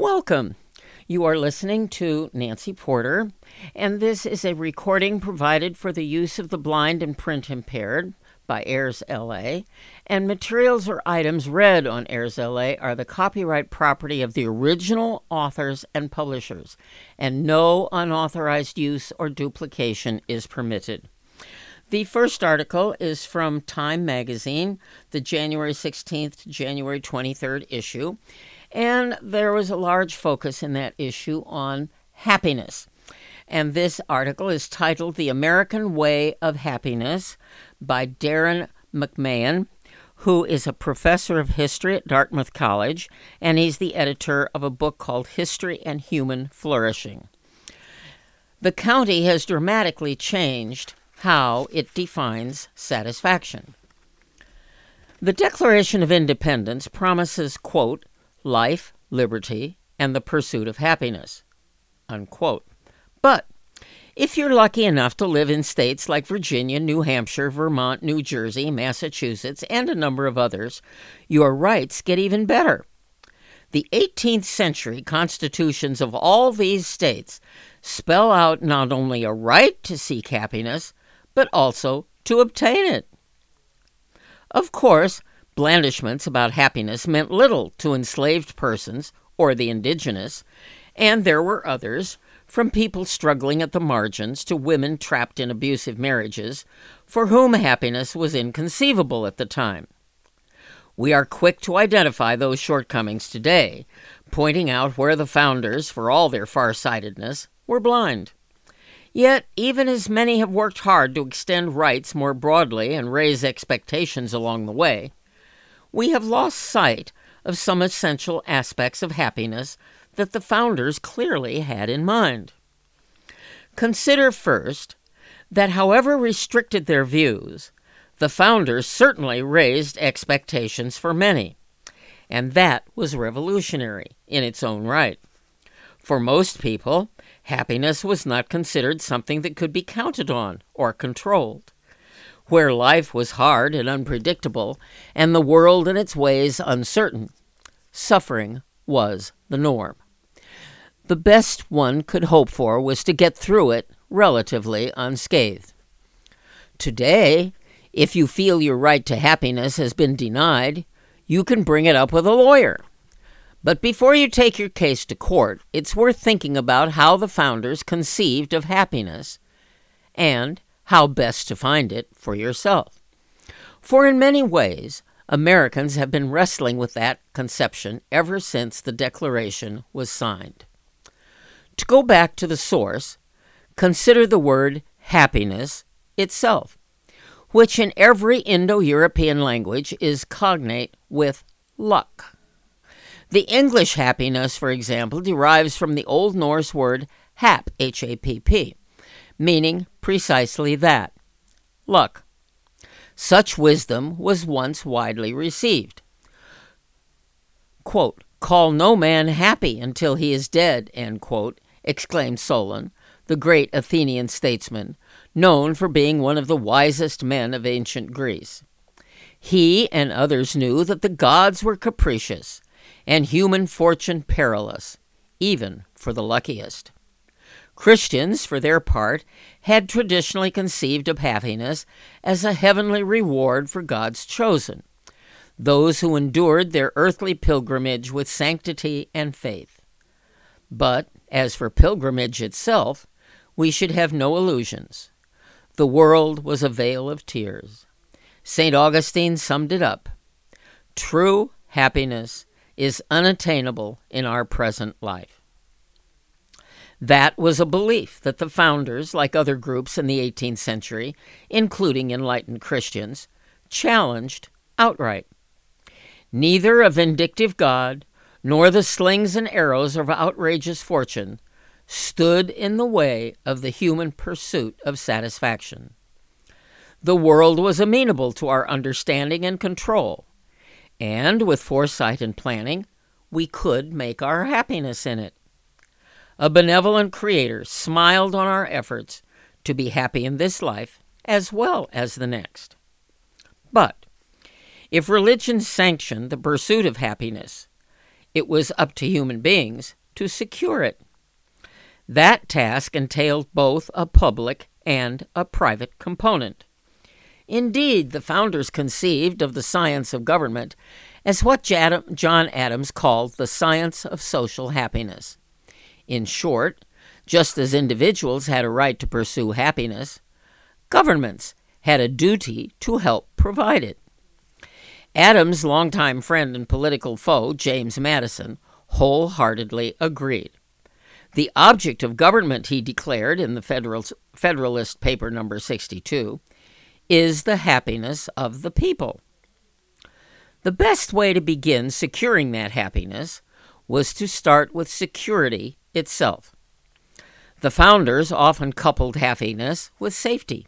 Welcome. You are listening to Nancy Porter, and this is a recording provided for the use of the blind and print impaired by Airs LA, and materials or items read on Airs LA are the copyright property of the original authors and publishers, and no unauthorized use or duplication is permitted. The first article is from Time Magazine, the January 16th to January 23rd issue, and there was a large focus in that issue on happiness. And this article is titled The American Way of Happiness by Darrin McMahon, who is a professor of history at Dartmouth College, and he's the editor of a book called History and Human Flourishing. The county has dramatically changed how it defines satisfaction. The Declaration of Independence promises, quote, life, liberty, and the pursuit of happiness. Unquote. But if you're lucky enough to live in states like Virginia, New Hampshire, Vermont, New Jersey, Massachusetts, and a number of others, your rights get even better. The 18th century constitutions of all these states spell out not only a right to seek happiness, but also to obtain it. Of course, Blandishments about happiness meant little to enslaved persons or the indigenous, and there were others, from people struggling at the margins to women trapped in abusive marriages, for whom happiness was inconceivable at the time. We are quick to identify those shortcomings today, pointing out where the founders, for all their farsightedness, were blind. Yet, even as many have worked hard to extend rights more broadly and raise expectations along the way, we have lost sight of some essential aspects of happiness that the founders clearly had in mind. Consider first that, however restricted their views, the founders certainly raised expectations for many, and that was revolutionary in its own right. For most people, happiness was not considered something that could be counted on or controlled where life was hard and unpredictable, and the world and its ways uncertain, suffering was the norm. The best one could hope for was to get through it relatively unscathed. Today, if you feel your right to happiness has been denied, you can bring it up with a lawyer. But before you take your case to court, it's worth thinking about how the founders conceived of happiness and how best to find it for yourself. For in many ways, Americans have been wrestling with that conception ever since the Declaration was signed. To go back to the source, consider the word happiness itself, which in every Indo European language is cognate with luck. The English happiness, for example, derives from the Old Norse word hap, H A P P, meaning precisely that luck. Such wisdom was once widely received. Quote, Call no man happy until he is dead, quote, exclaimed Solon, the great Athenian statesman, known for being one of the wisest men of ancient Greece. He and others knew that the gods were capricious and human fortune perilous, even for the luckiest. Christians, for their part, had traditionally conceived of happiness as a heavenly reward for God's chosen, those who endured their earthly pilgrimage with sanctity and faith. But as for pilgrimage itself, we should have no illusions. The world was a vale of tears. St. Augustine summed it up True happiness is unattainable in our present life. That was a belief that the founders, like other groups in the 18th century, including enlightened Christians, challenged outright. Neither a vindictive God nor the slings and arrows of outrageous fortune stood in the way of the human pursuit of satisfaction. The world was amenable to our understanding and control, and with foresight and planning, we could make our happiness in it. A benevolent Creator smiled on our efforts to be happy in this life as well as the next. But if religion sanctioned the pursuit of happiness, It was up to human beings to secure it. That task entailed both a public and a private component. Indeed, the founders conceived of the science of government as what John Adams called the science of social happiness. In short, just as individuals had a right to pursue happiness, governments had a duty to help provide it. Adams' longtime friend and political foe, James Madison, wholeheartedly agreed. The object of government, he declared in the Federalist paper number 62, is the happiness of the people. The best way to begin securing that happiness was to start with security itself. The founders often coupled happiness with safety,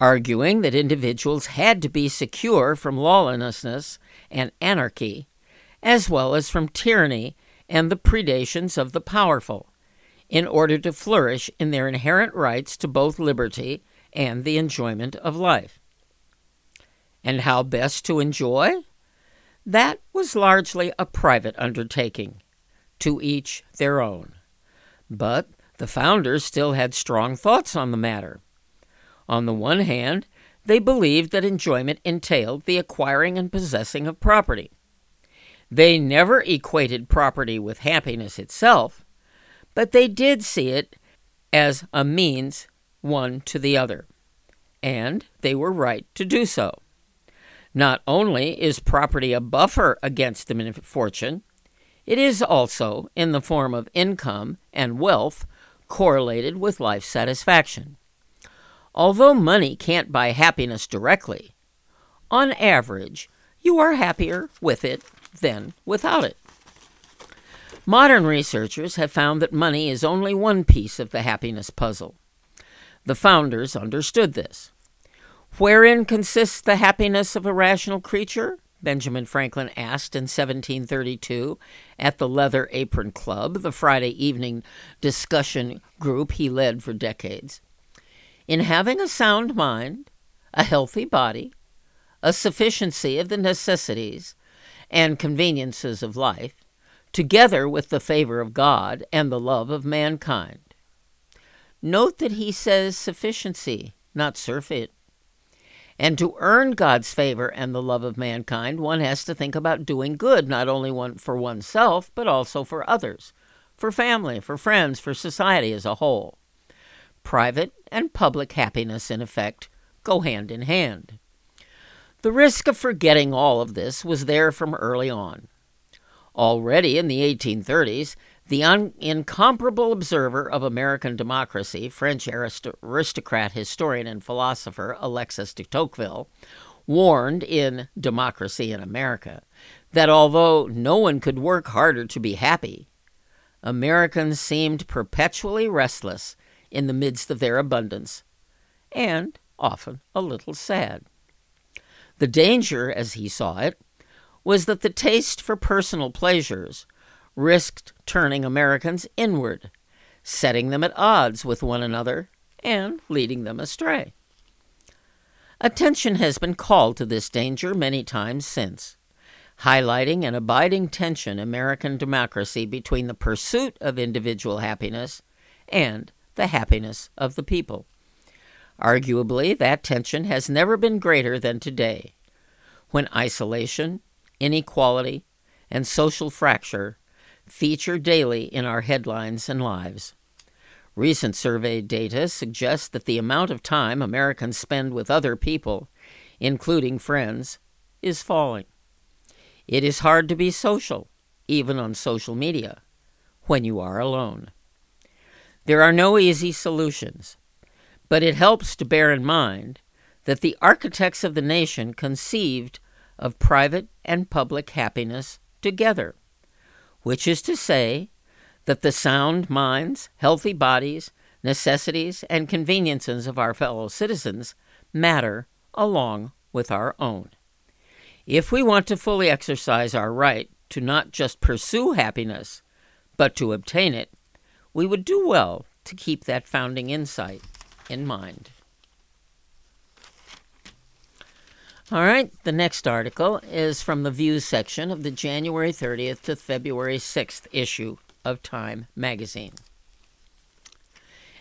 arguing that individuals had to be secure from lawlessness and anarchy, as well as from tyranny and the predations of the powerful, in order to flourish in their inherent rights to both liberty and the enjoyment of life. And how best to enjoy? That was largely a private undertaking, to each their own. But the founders still had strong thoughts on the matter. On the one hand, they believed that enjoyment entailed the acquiring and possessing of property. They never equated property with happiness itself, but they did see it as a means one to the other, and they were right to do so. Not only is property a buffer against the misfortune, it is also, in the form of income and wealth, correlated with life satisfaction. Although money can't buy happiness directly, on average, you are happier with it than without it. Modern researchers have found that money is only one piece of the happiness puzzle. The founders understood this. Wherein consists the happiness of a rational creature? Benjamin Franklin asked in 1732 at the Leather Apron Club, the Friday evening discussion group he led for decades. In having a sound mind, a healthy body, a sufficiency of the necessities and conveniences of life, together with the favor of God and the love of mankind. Note that he says sufficiency, not surfeit. And to earn God's favor and the love of mankind, one has to think about doing good, not only one for oneself, but also for others, for family, for friends, for society as a whole. Private and public happiness, in effect, go hand in hand. The risk of forgetting all of this was there from early on. Already in the 1830s, the un- incomparable observer of American democracy, French arist- aristocrat, historian, and philosopher Alexis de Tocqueville, warned in Democracy in America that although no one could work harder to be happy, Americans seemed perpetually restless in the midst of their abundance, and often a little sad. The danger, as he saw it, was that the taste for personal pleasures risked turning Americans inward, setting them at odds with one another, and leading them astray. Attention has been called to this danger many times since, highlighting an abiding tension in American democracy between the pursuit of individual happiness and the happiness of the people. Arguably, that tension has never been greater than today, when isolation, inequality, and social fracture feature daily in our headlines and lives. Recent survey data suggests that the amount of time Americans spend with other people, including friends, is falling. It is hard to be social, even on social media, when you are alone. There are no easy solutions, but it helps to bear in mind that the architects of the nation conceived of private and public happiness together which is to say, that the sound minds, healthy bodies, necessities, and conveniences of our fellow citizens matter along with our own. If we want to fully exercise our right to not just pursue happiness, but to obtain it, we would do well to keep that founding insight in mind. All right, the next article is from the Views section of the January 30th to February 6th issue of Time magazine.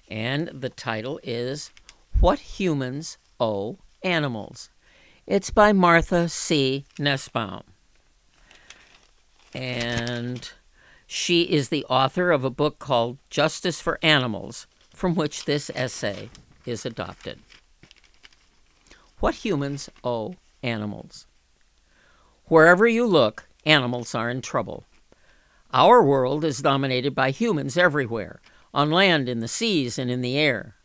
And the title is What Humans Owe Animals. It's by Martha C. Nussbaum. And she is the author of a book called Justice for Animals, from which this essay is adopted. What humans owe animals. Wherever you look, animals are in trouble. Our world is dominated by humans everywhere, on land, in the seas, and in the air.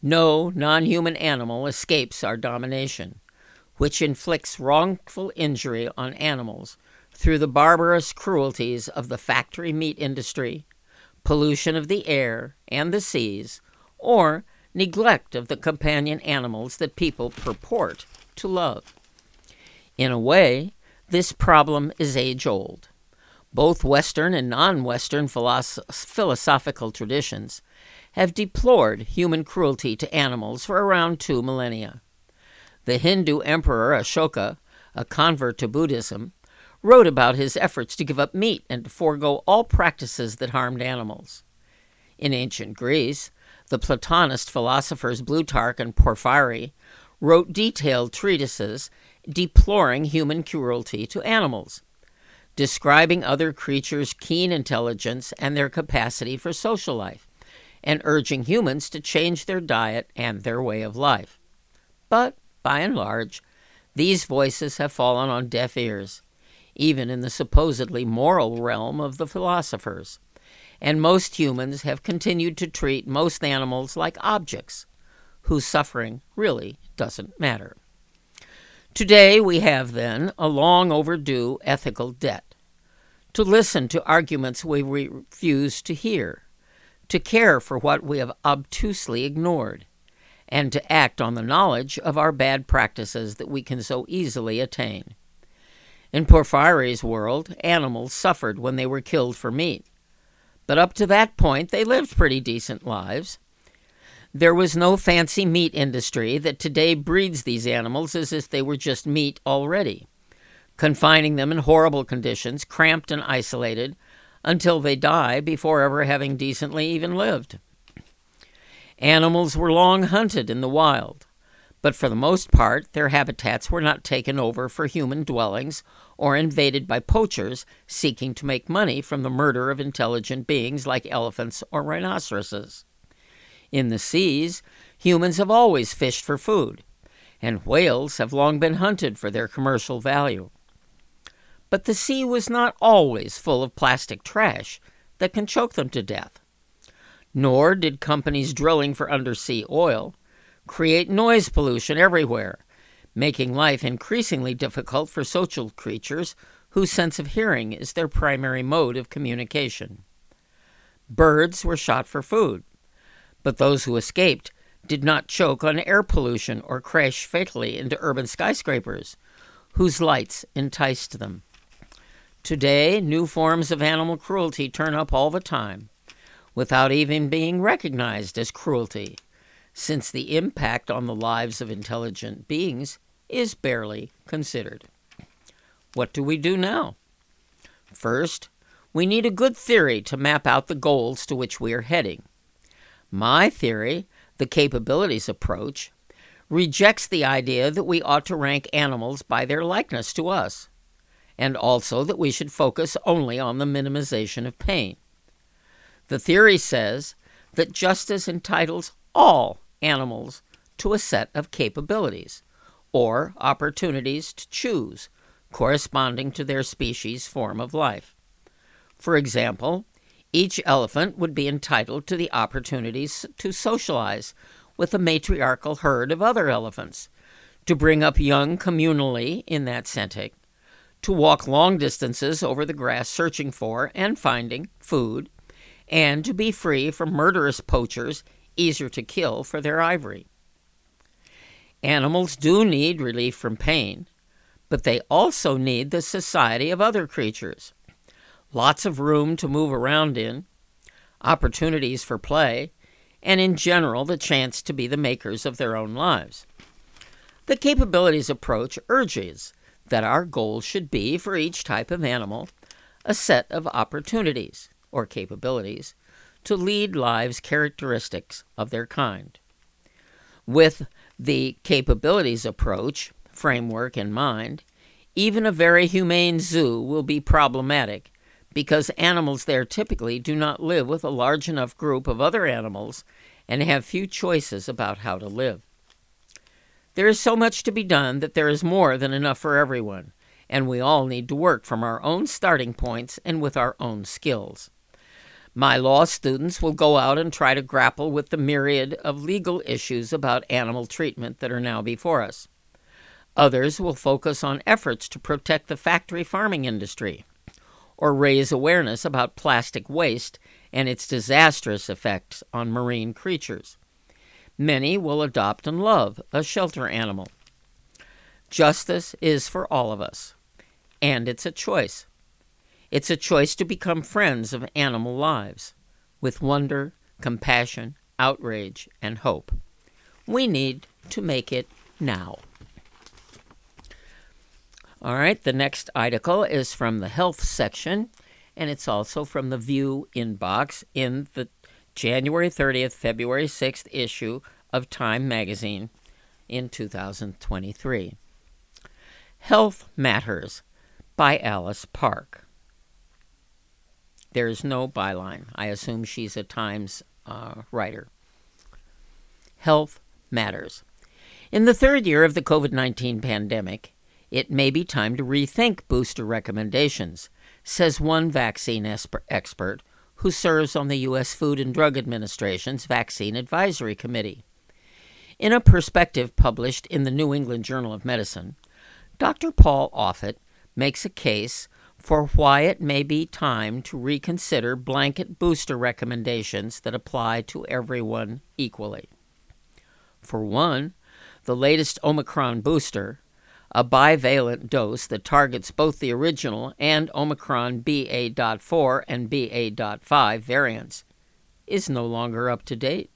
No non human animal escapes our domination, which inflicts wrongful injury on animals through the barbarous cruelties of the factory meat industry, pollution of the air and the seas, or neglect of the companion animals that people purport to love. In a way, this problem is age old. Both Western and non Western philosoph- philosophical traditions have deplored human cruelty to animals for around two millennia. The Hindu emperor Ashoka, a convert to Buddhism, wrote about his efforts to give up meat and to forego all practices that harmed animals. In ancient Greece, the Platonist philosophers Plutarch and Porphyry wrote detailed treatises deploring human cruelty to animals, describing other creatures' keen intelligence and their capacity for social life, and urging humans to change their diet and their way of life. But, by and large, these voices have fallen on deaf ears, even in the supposedly moral realm of the philosophers and most humans have continued to treat most animals like objects whose suffering really doesn't matter. Today we have, then, a long overdue ethical debt to listen to arguments we refuse to hear, to care for what we have obtusely ignored, and to act on the knowledge of our bad practices that we can so easily attain. In Porphyry's world, animals suffered when they were killed for meat. But up to that point, they lived pretty decent lives. There was no fancy meat industry that today breeds these animals as if they were just meat already, confining them in horrible conditions, cramped and isolated, until they die before ever having decently even lived. Animals were long hunted in the wild, but for the most part, their habitats were not taken over for human dwellings or invaded by poachers seeking to make money from the murder of intelligent beings like elephants or rhinoceroses. In the seas, humans have always fished for food, and whales have long been hunted for their commercial value. But the sea was not always full of plastic trash that can choke them to death. Nor did companies drilling for undersea oil create noise pollution everywhere making life increasingly difficult for social creatures whose sense of hearing is their primary mode of communication. Birds were shot for food, but those who escaped did not choke on air pollution or crash fatally into urban skyscrapers, whose lights enticed them. Today, new forms of animal cruelty turn up all the time, without even being recognized as cruelty, since the impact on the lives of intelligent beings is barely considered. What do we do now? First, we need a good theory to map out the goals to which we are heading. My theory, the capabilities approach, rejects the idea that we ought to rank animals by their likeness to us, and also that we should focus only on the minimization of pain. The theory says that justice entitles all animals to a set of capabilities or opportunities to choose corresponding to their species' form of life. For example, each elephant would be entitled to the opportunities to socialize with a matriarchal herd of other elephants, to bring up young communally in that setting, to walk long distances over the grass searching for and finding food, and to be free from murderous poachers easier to kill for their ivory. Animals do need relief from pain, but they also need the society of other creatures. Lots of room to move around in, opportunities for play, and in general the chance to be the makers of their own lives. The capabilities approach urges that our goal should be for each type of animal a set of opportunities or capabilities to lead lives characteristics of their kind. With the capabilities approach framework in mind, even a very humane zoo will be problematic because animals there typically do not live with a large enough group of other animals and have few choices about how to live. There is so much to be done that there is more than enough for everyone, and we all need to work from our own starting points and with our own skills. My law students will go out and try to grapple with the myriad of legal issues about animal treatment that are now before us. Others will focus on efforts to protect the factory farming industry or raise awareness about plastic waste and its disastrous effects on marine creatures. Many will adopt and love a shelter animal. Justice is for all of us, and it's a choice. It's a choice to become friends of animal lives with wonder, compassion, outrage, and hope. We need to make it now. All right, the next article is from the health section, and it's also from the View inbox in the January 30th, February 6th issue of Time magazine in 2023. Health Matters by Alice Park. There is no byline. I assume she's a Times uh, writer. Health Matters. In the third year of the COVID 19 pandemic, it may be time to rethink booster recommendations, says one vaccine expert who serves on the U.S. Food and Drug Administration's Vaccine Advisory Committee. In a perspective published in the New England Journal of Medicine, Dr. Paul Offit makes a case for why it may be time to reconsider blanket booster recommendations that apply to everyone equally. For one, the latest Omicron booster, a bivalent dose that targets both the original and Omicron BA.4 and BA.5 variants, is no longer up to date.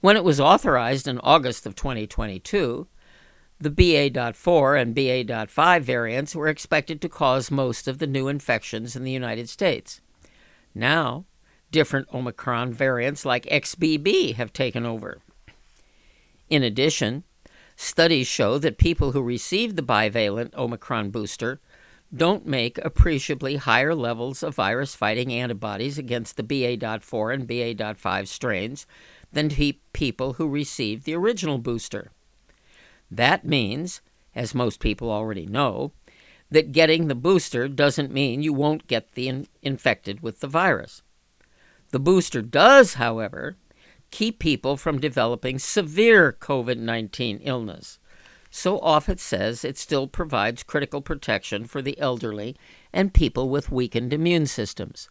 When it was authorized in August of 2022, the BA.4 and BA.5 variants were expected to cause most of the new infections in the United States. Now, different Omicron variants like XBB have taken over. In addition, Studies show that people who receive the bivalent Omicron booster don't make appreciably higher levels of virus fighting antibodies against the BA.4 and BA.5 strains than people who received the original booster. That means, as most people already know, that getting the booster doesn't mean you won't get the in- infected with the virus. The booster does, however, keep people from developing severe COVID 19 illness. So Offit says it still provides critical protection for the elderly and people with weakened immune systems.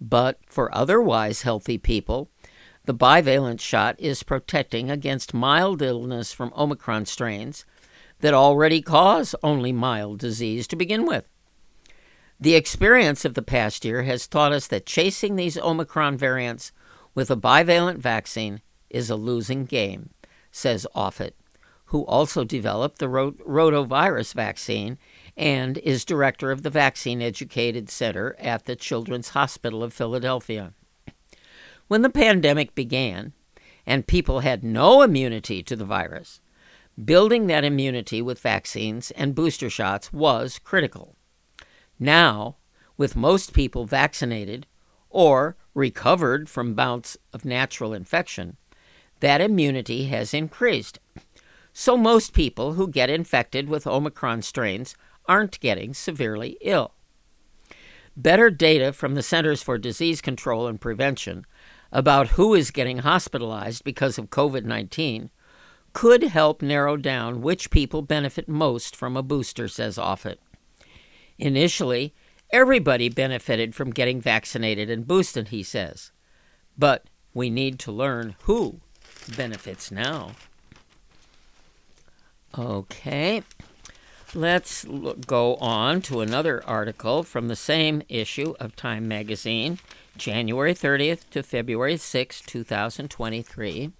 But for otherwise healthy people, the bivalent shot is protecting against mild illness from Omicron strains that already cause only mild disease to begin with. The experience of the past year has taught us that chasing these Omicron variants with a bivalent vaccine is a losing game, says Offit, who also developed the rotavirus vaccine and is director of the Vaccine Education Center at the Children's Hospital of Philadelphia. When the pandemic began and people had no immunity to the virus, building that immunity with vaccines and booster shots was critical. Now, with most people vaccinated or recovered from bouts of natural infection, that immunity has increased. So most people who get infected with Omicron strains aren't getting severely ill. Better data from the Centers for Disease Control and Prevention about who is getting hospitalized because of COVID 19 could help narrow down which people benefit most from a booster, says Offit. Initially, Everybody benefited from getting vaccinated and boosted, he says. But we need to learn who benefits now. Okay, let's look, go on to another article from the same issue of Time magazine, January 30th to February 6, 2023.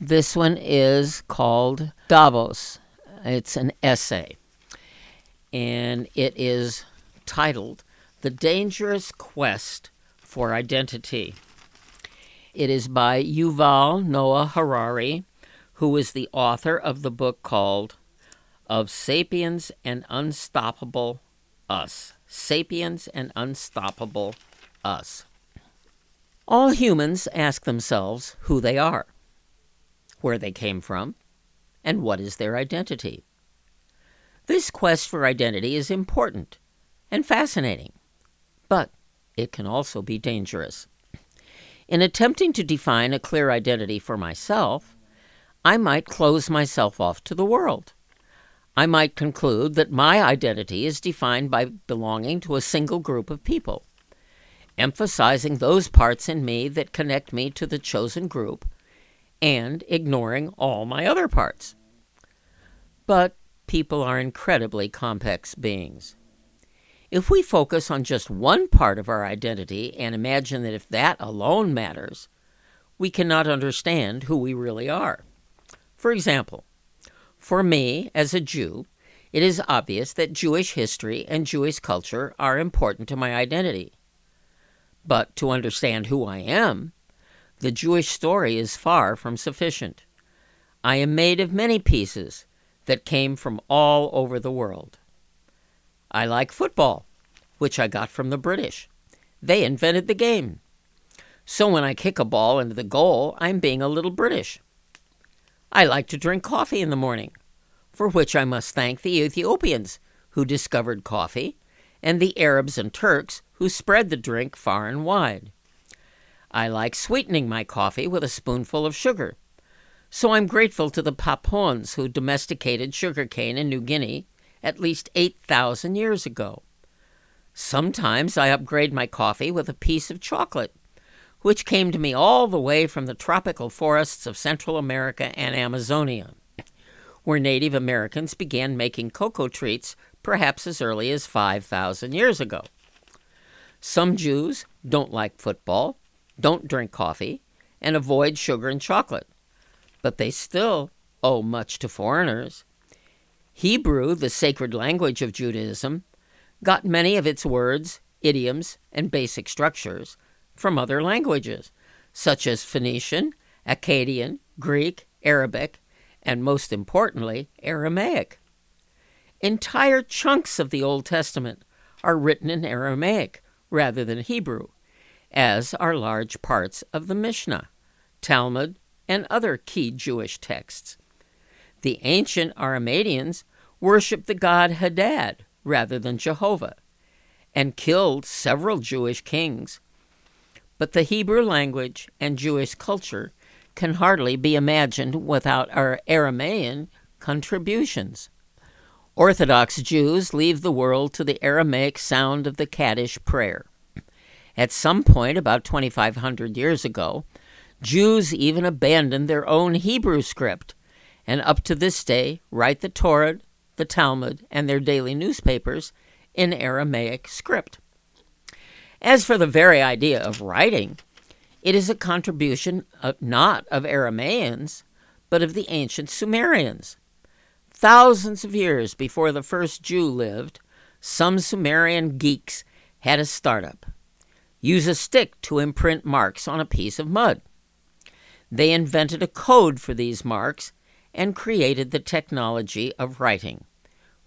This one is called Davos. It's an essay, and it is titled The Dangerous Quest for Identity. It is by Yuval Noah Harari, who is the author of the book called Of Sapiens and Unstoppable Us. Sapiens and Unstoppable Us. All humans ask themselves who they are, where they came from, and what is their identity. This quest for identity is important and fascinating, but it can also be dangerous. In attempting to define a clear identity for myself, I might close myself off to the world. I might conclude that my identity is defined by belonging to a single group of people, emphasizing those parts in me that connect me to the chosen group and ignoring all my other parts. But people are incredibly complex beings. If we focus on just one part of our identity and imagine that if that alone matters, we cannot understand who we really are. For example, for me, as a Jew, it is obvious that Jewish history and Jewish culture are important to my identity. But to understand who I am, the Jewish story is far from sufficient. I am made of many pieces that came from all over the world. I like football, which I got from the British. They invented the game. So when I kick a ball into the goal, I'm being a little British. I like to drink coffee in the morning, for which I must thank the Ethiopians who discovered coffee and the Arabs and Turks who spread the drink far and wide. I like sweetening my coffee with a spoonful of sugar, so I'm grateful to the Papuans who domesticated sugarcane in New Guinea at least 8,000 years ago. Sometimes I upgrade my coffee with a piece of chocolate, which came to me all the way from the tropical forests of Central America and Amazonia, where Native Americans began making cocoa treats perhaps as early as 5,000 years ago. Some Jews don't like football, don't drink coffee, and avoid sugar and chocolate, but they still owe much to foreigners Hebrew, the sacred language of Judaism, got many of its words, idioms, and basic structures from other languages, such as Phoenician, Akkadian, Greek, Arabic, and most importantly, Aramaic. Entire chunks of the Old Testament are written in Aramaic rather than Hebrew, as are large parts of the Mishnah, Talmud, and other key Jewish texts. The ancient Arameans worshiped the god Hadad rather than Jehovah and killed several Jewish kings. But the Hebrew language and Jewish culture can hardly be imagined without our Aramaean contributions. Orthodox Jews leave the world to the Aramaic sound of the Kaddish prayer. At some point, about 2,500 years ago, Jews even abandoned their own Hebrew script and up to this day write the Torah, the Talmud, and their daily newspapers in Aramaic script. As for the very idea of writing, it is a contribution of, not of Aramaeans, but of the ancient Sumerians. Thousands of years before the first Jew lived, some Sumerian geeks had a startup. Use a stick to imprint marks on a piece of mud. They invented a code for these marks and created the technology of writing,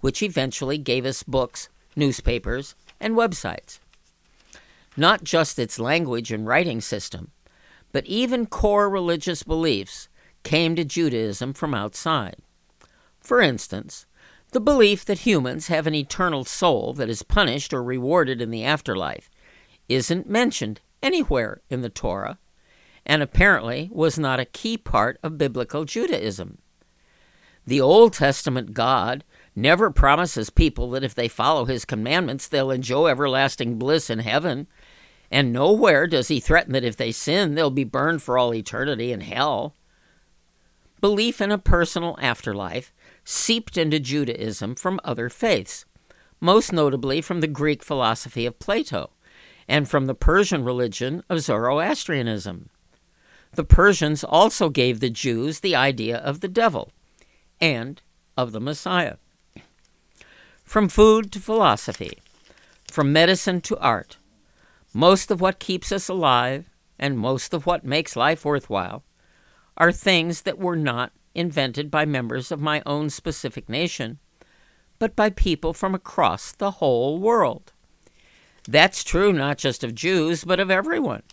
which eventually gave us books, newspapers, and websites. Not just its language and writing system, but even core religious beliefs came to Judaism from outside. For instance, the belief that humans have an eternal soul that is punished or rewarded in the afterlife isn't mentioned anywhere in the Torah, and apparently was not a key part of biblical Judaism. The Old Testament God never promises people that if they follow his commandments, they'll enjoy everlasting bliss in heaven. And nowhere does he threaten that if they sin, they'll be burned for all eternity in hell. Belief in a personal afterlife seeped into Judaism from other faiths, most notably from the Greek philosophy of Plato and from the Persian religion of Zoroastrianism. the Persians also gave the Jews the idea of the devil and of the Messiah. From food to philosophy, from medicine to art, most of what keeps us alive and most of what makes life worthwhile are things that were not invented by members of my own specific nation, but by people from across the whole world. That's true not just of Jews, but of everyone.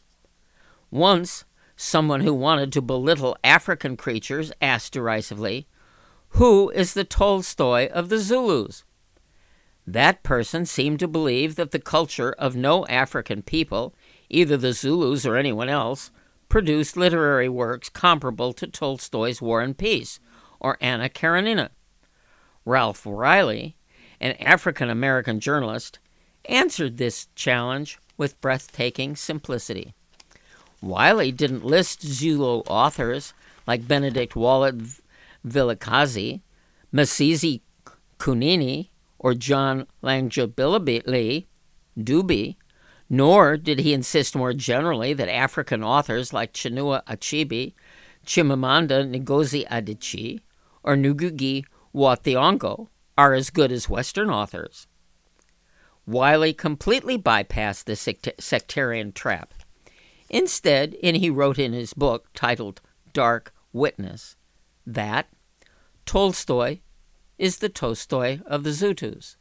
Once, someone who wanted to belittle African creatures asked derisively, Who is the Tolstoy of the Zulus? That person seemed to believe that the culture of no African people, either the Zulus or anyone else, produced literary works comparable to Tolstoy's War and Peace or Anna Karenina. Ralph Wiley, an African American journalist, answered this challenge with breathtaking simplicity. Wiley didn't list Zulu authors like Benedict Wallet Vilakazi, Mazisi Kunene, or John Langalibalele Dube, nor did he insist more generally that African authors like Chinua Achebe, Chimamanda Ngozi Adichie, or Ngugi wa are as good as Western authors. Wiley completely bypassed the sect- sectarian trap. Instead, and he wrote in his book titled Dark Witness that Tolstoy is the Tolstoy of the Zulus.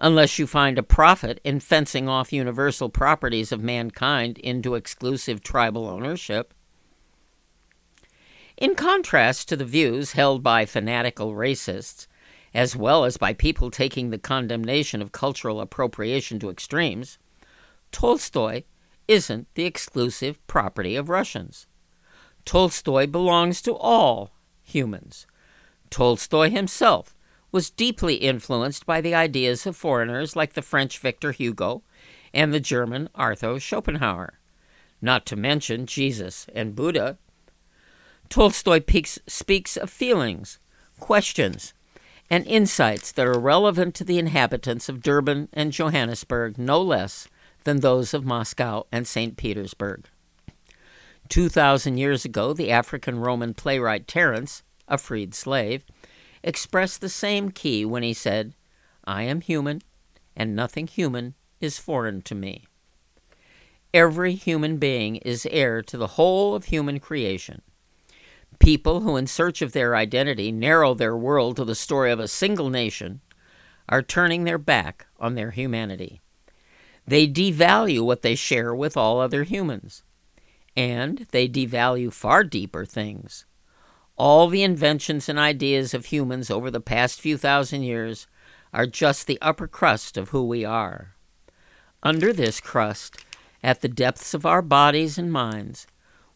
Unless you find a profit in fencing off universal properties of mankind into exclusive tribal ownership. In contrast to the views held by fanatical racists, as well as by people taking the condemnation of cultural appropriation to extremes, Tolstoy isn't the exclusive property of Russians. Tolstoy belongs to all humans, Tolstoy himself was deeply influenced by the ideas of foreigners like the French Victor Hugo and the German Arthur Schopenhauer, not to mention Jesus and Buddha. Tolstoy speaks of feelings, questions, and insights that are relevant to the inhabitants of Durban and Johannesburg no less than those of Moscow and St. Petersburg. Two thousand years ago, the African Roman playwright Terence a freed slave, expressed the same key when he said, I am human, and nothing human is foreign to me. Every human being is heir to the whole of human creation. People who, in search of their identity, narrow their world to the story of a single nation are turning their back on their humanity. They devalue what they share with all other humans, and they devalue far deeper things all the inventions and ideas of humans over the past few thousand years are just the upper crust of who we are. Under this crust, at the depths of our bodies and minds,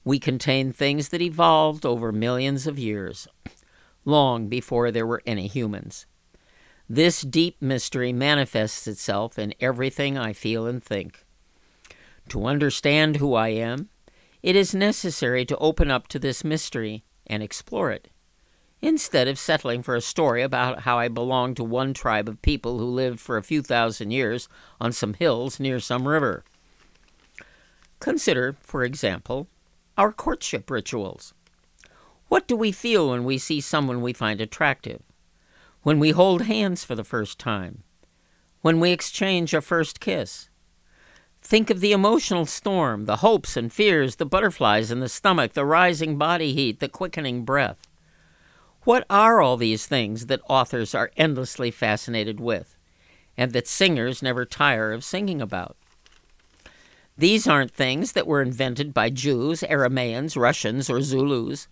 we contain things that evolved over millions of years, long before there were any humans. This deep mystery manifests itself in everything I feel and think. To understand who I am, it is necessary to open up to this mystery and explore it, instead of settling for a story about how I belong to one tribe of people who lived for a few thousand years on some hills near some river. Consider, for example, our courtship rituals. What do we feel when we see someone we find attractive? When we hold hands for the first time? When we exchange a first kiss? Think of the emotional storm, the hopes and fears, the butterflies in the stomach, the rising body heat, the quickening breath. What are all these things that authors are endlessly fascinated with, and that singers never tire of singing about? These aren't things that were invented by Jews, Aramaeans, Russians, or Zulus.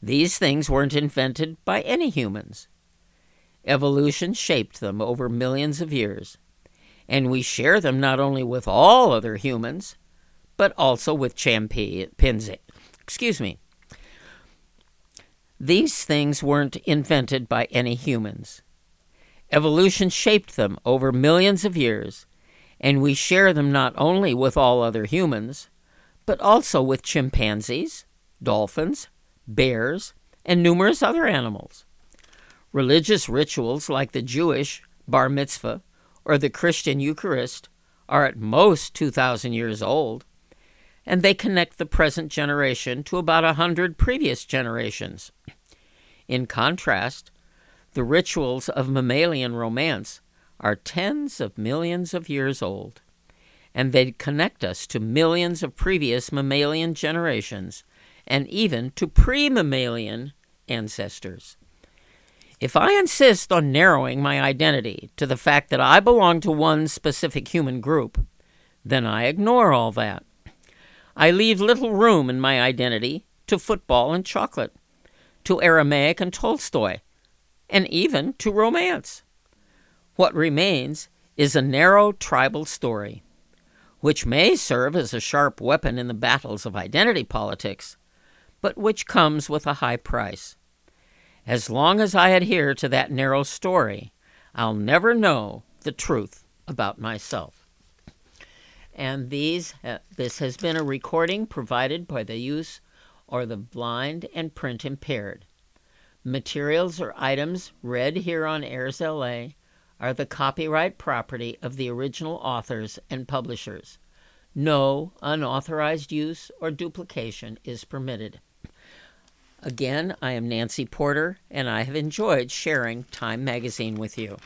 These things weren't invented by any humans. Evolution shaped them over millions of years and we share them not only with all other humans, but also with chimpanzees. Excuse me. These things weren't invented by any humans. Evolution shaped them over millions of years, and we share them not only with all other humans, but also with chimpanzees, dolphins, bears, and numerous other animals. Religious rituals like the Jewish bar mitzvah or the Christian Eucharist are at most 2,000 years old, and they connect the present generation to about a hundred previous generations. In contrast, the rituals of mammalian romance are tens of millions of years old, and they connect us to millions of previous mammalian generations and even to pre mammalian ancestors. If I insist on narrowing my identity to the fact that I belong to one specific human group, then I ignore all that. I leave little room in my identity to football and chocolate, to Aramaic and Tolstoy, and even to romance. What remains is a narrow tribal story, which may serve as a sharp weapon in the battles of identity politics, but which comes with a high price. As long as I adhere to that narrow story, I'll never know the truth about myself. And these, uh, this has been a recording provided by the use or the blind and print impaired. Materials or items read here on Airs LA are the copyright property of the original authors and publishers. No unauthorized use or duplication is permitted. Again, I am Nancy Porter, and I have enjoyed sharing Time Magazine with you.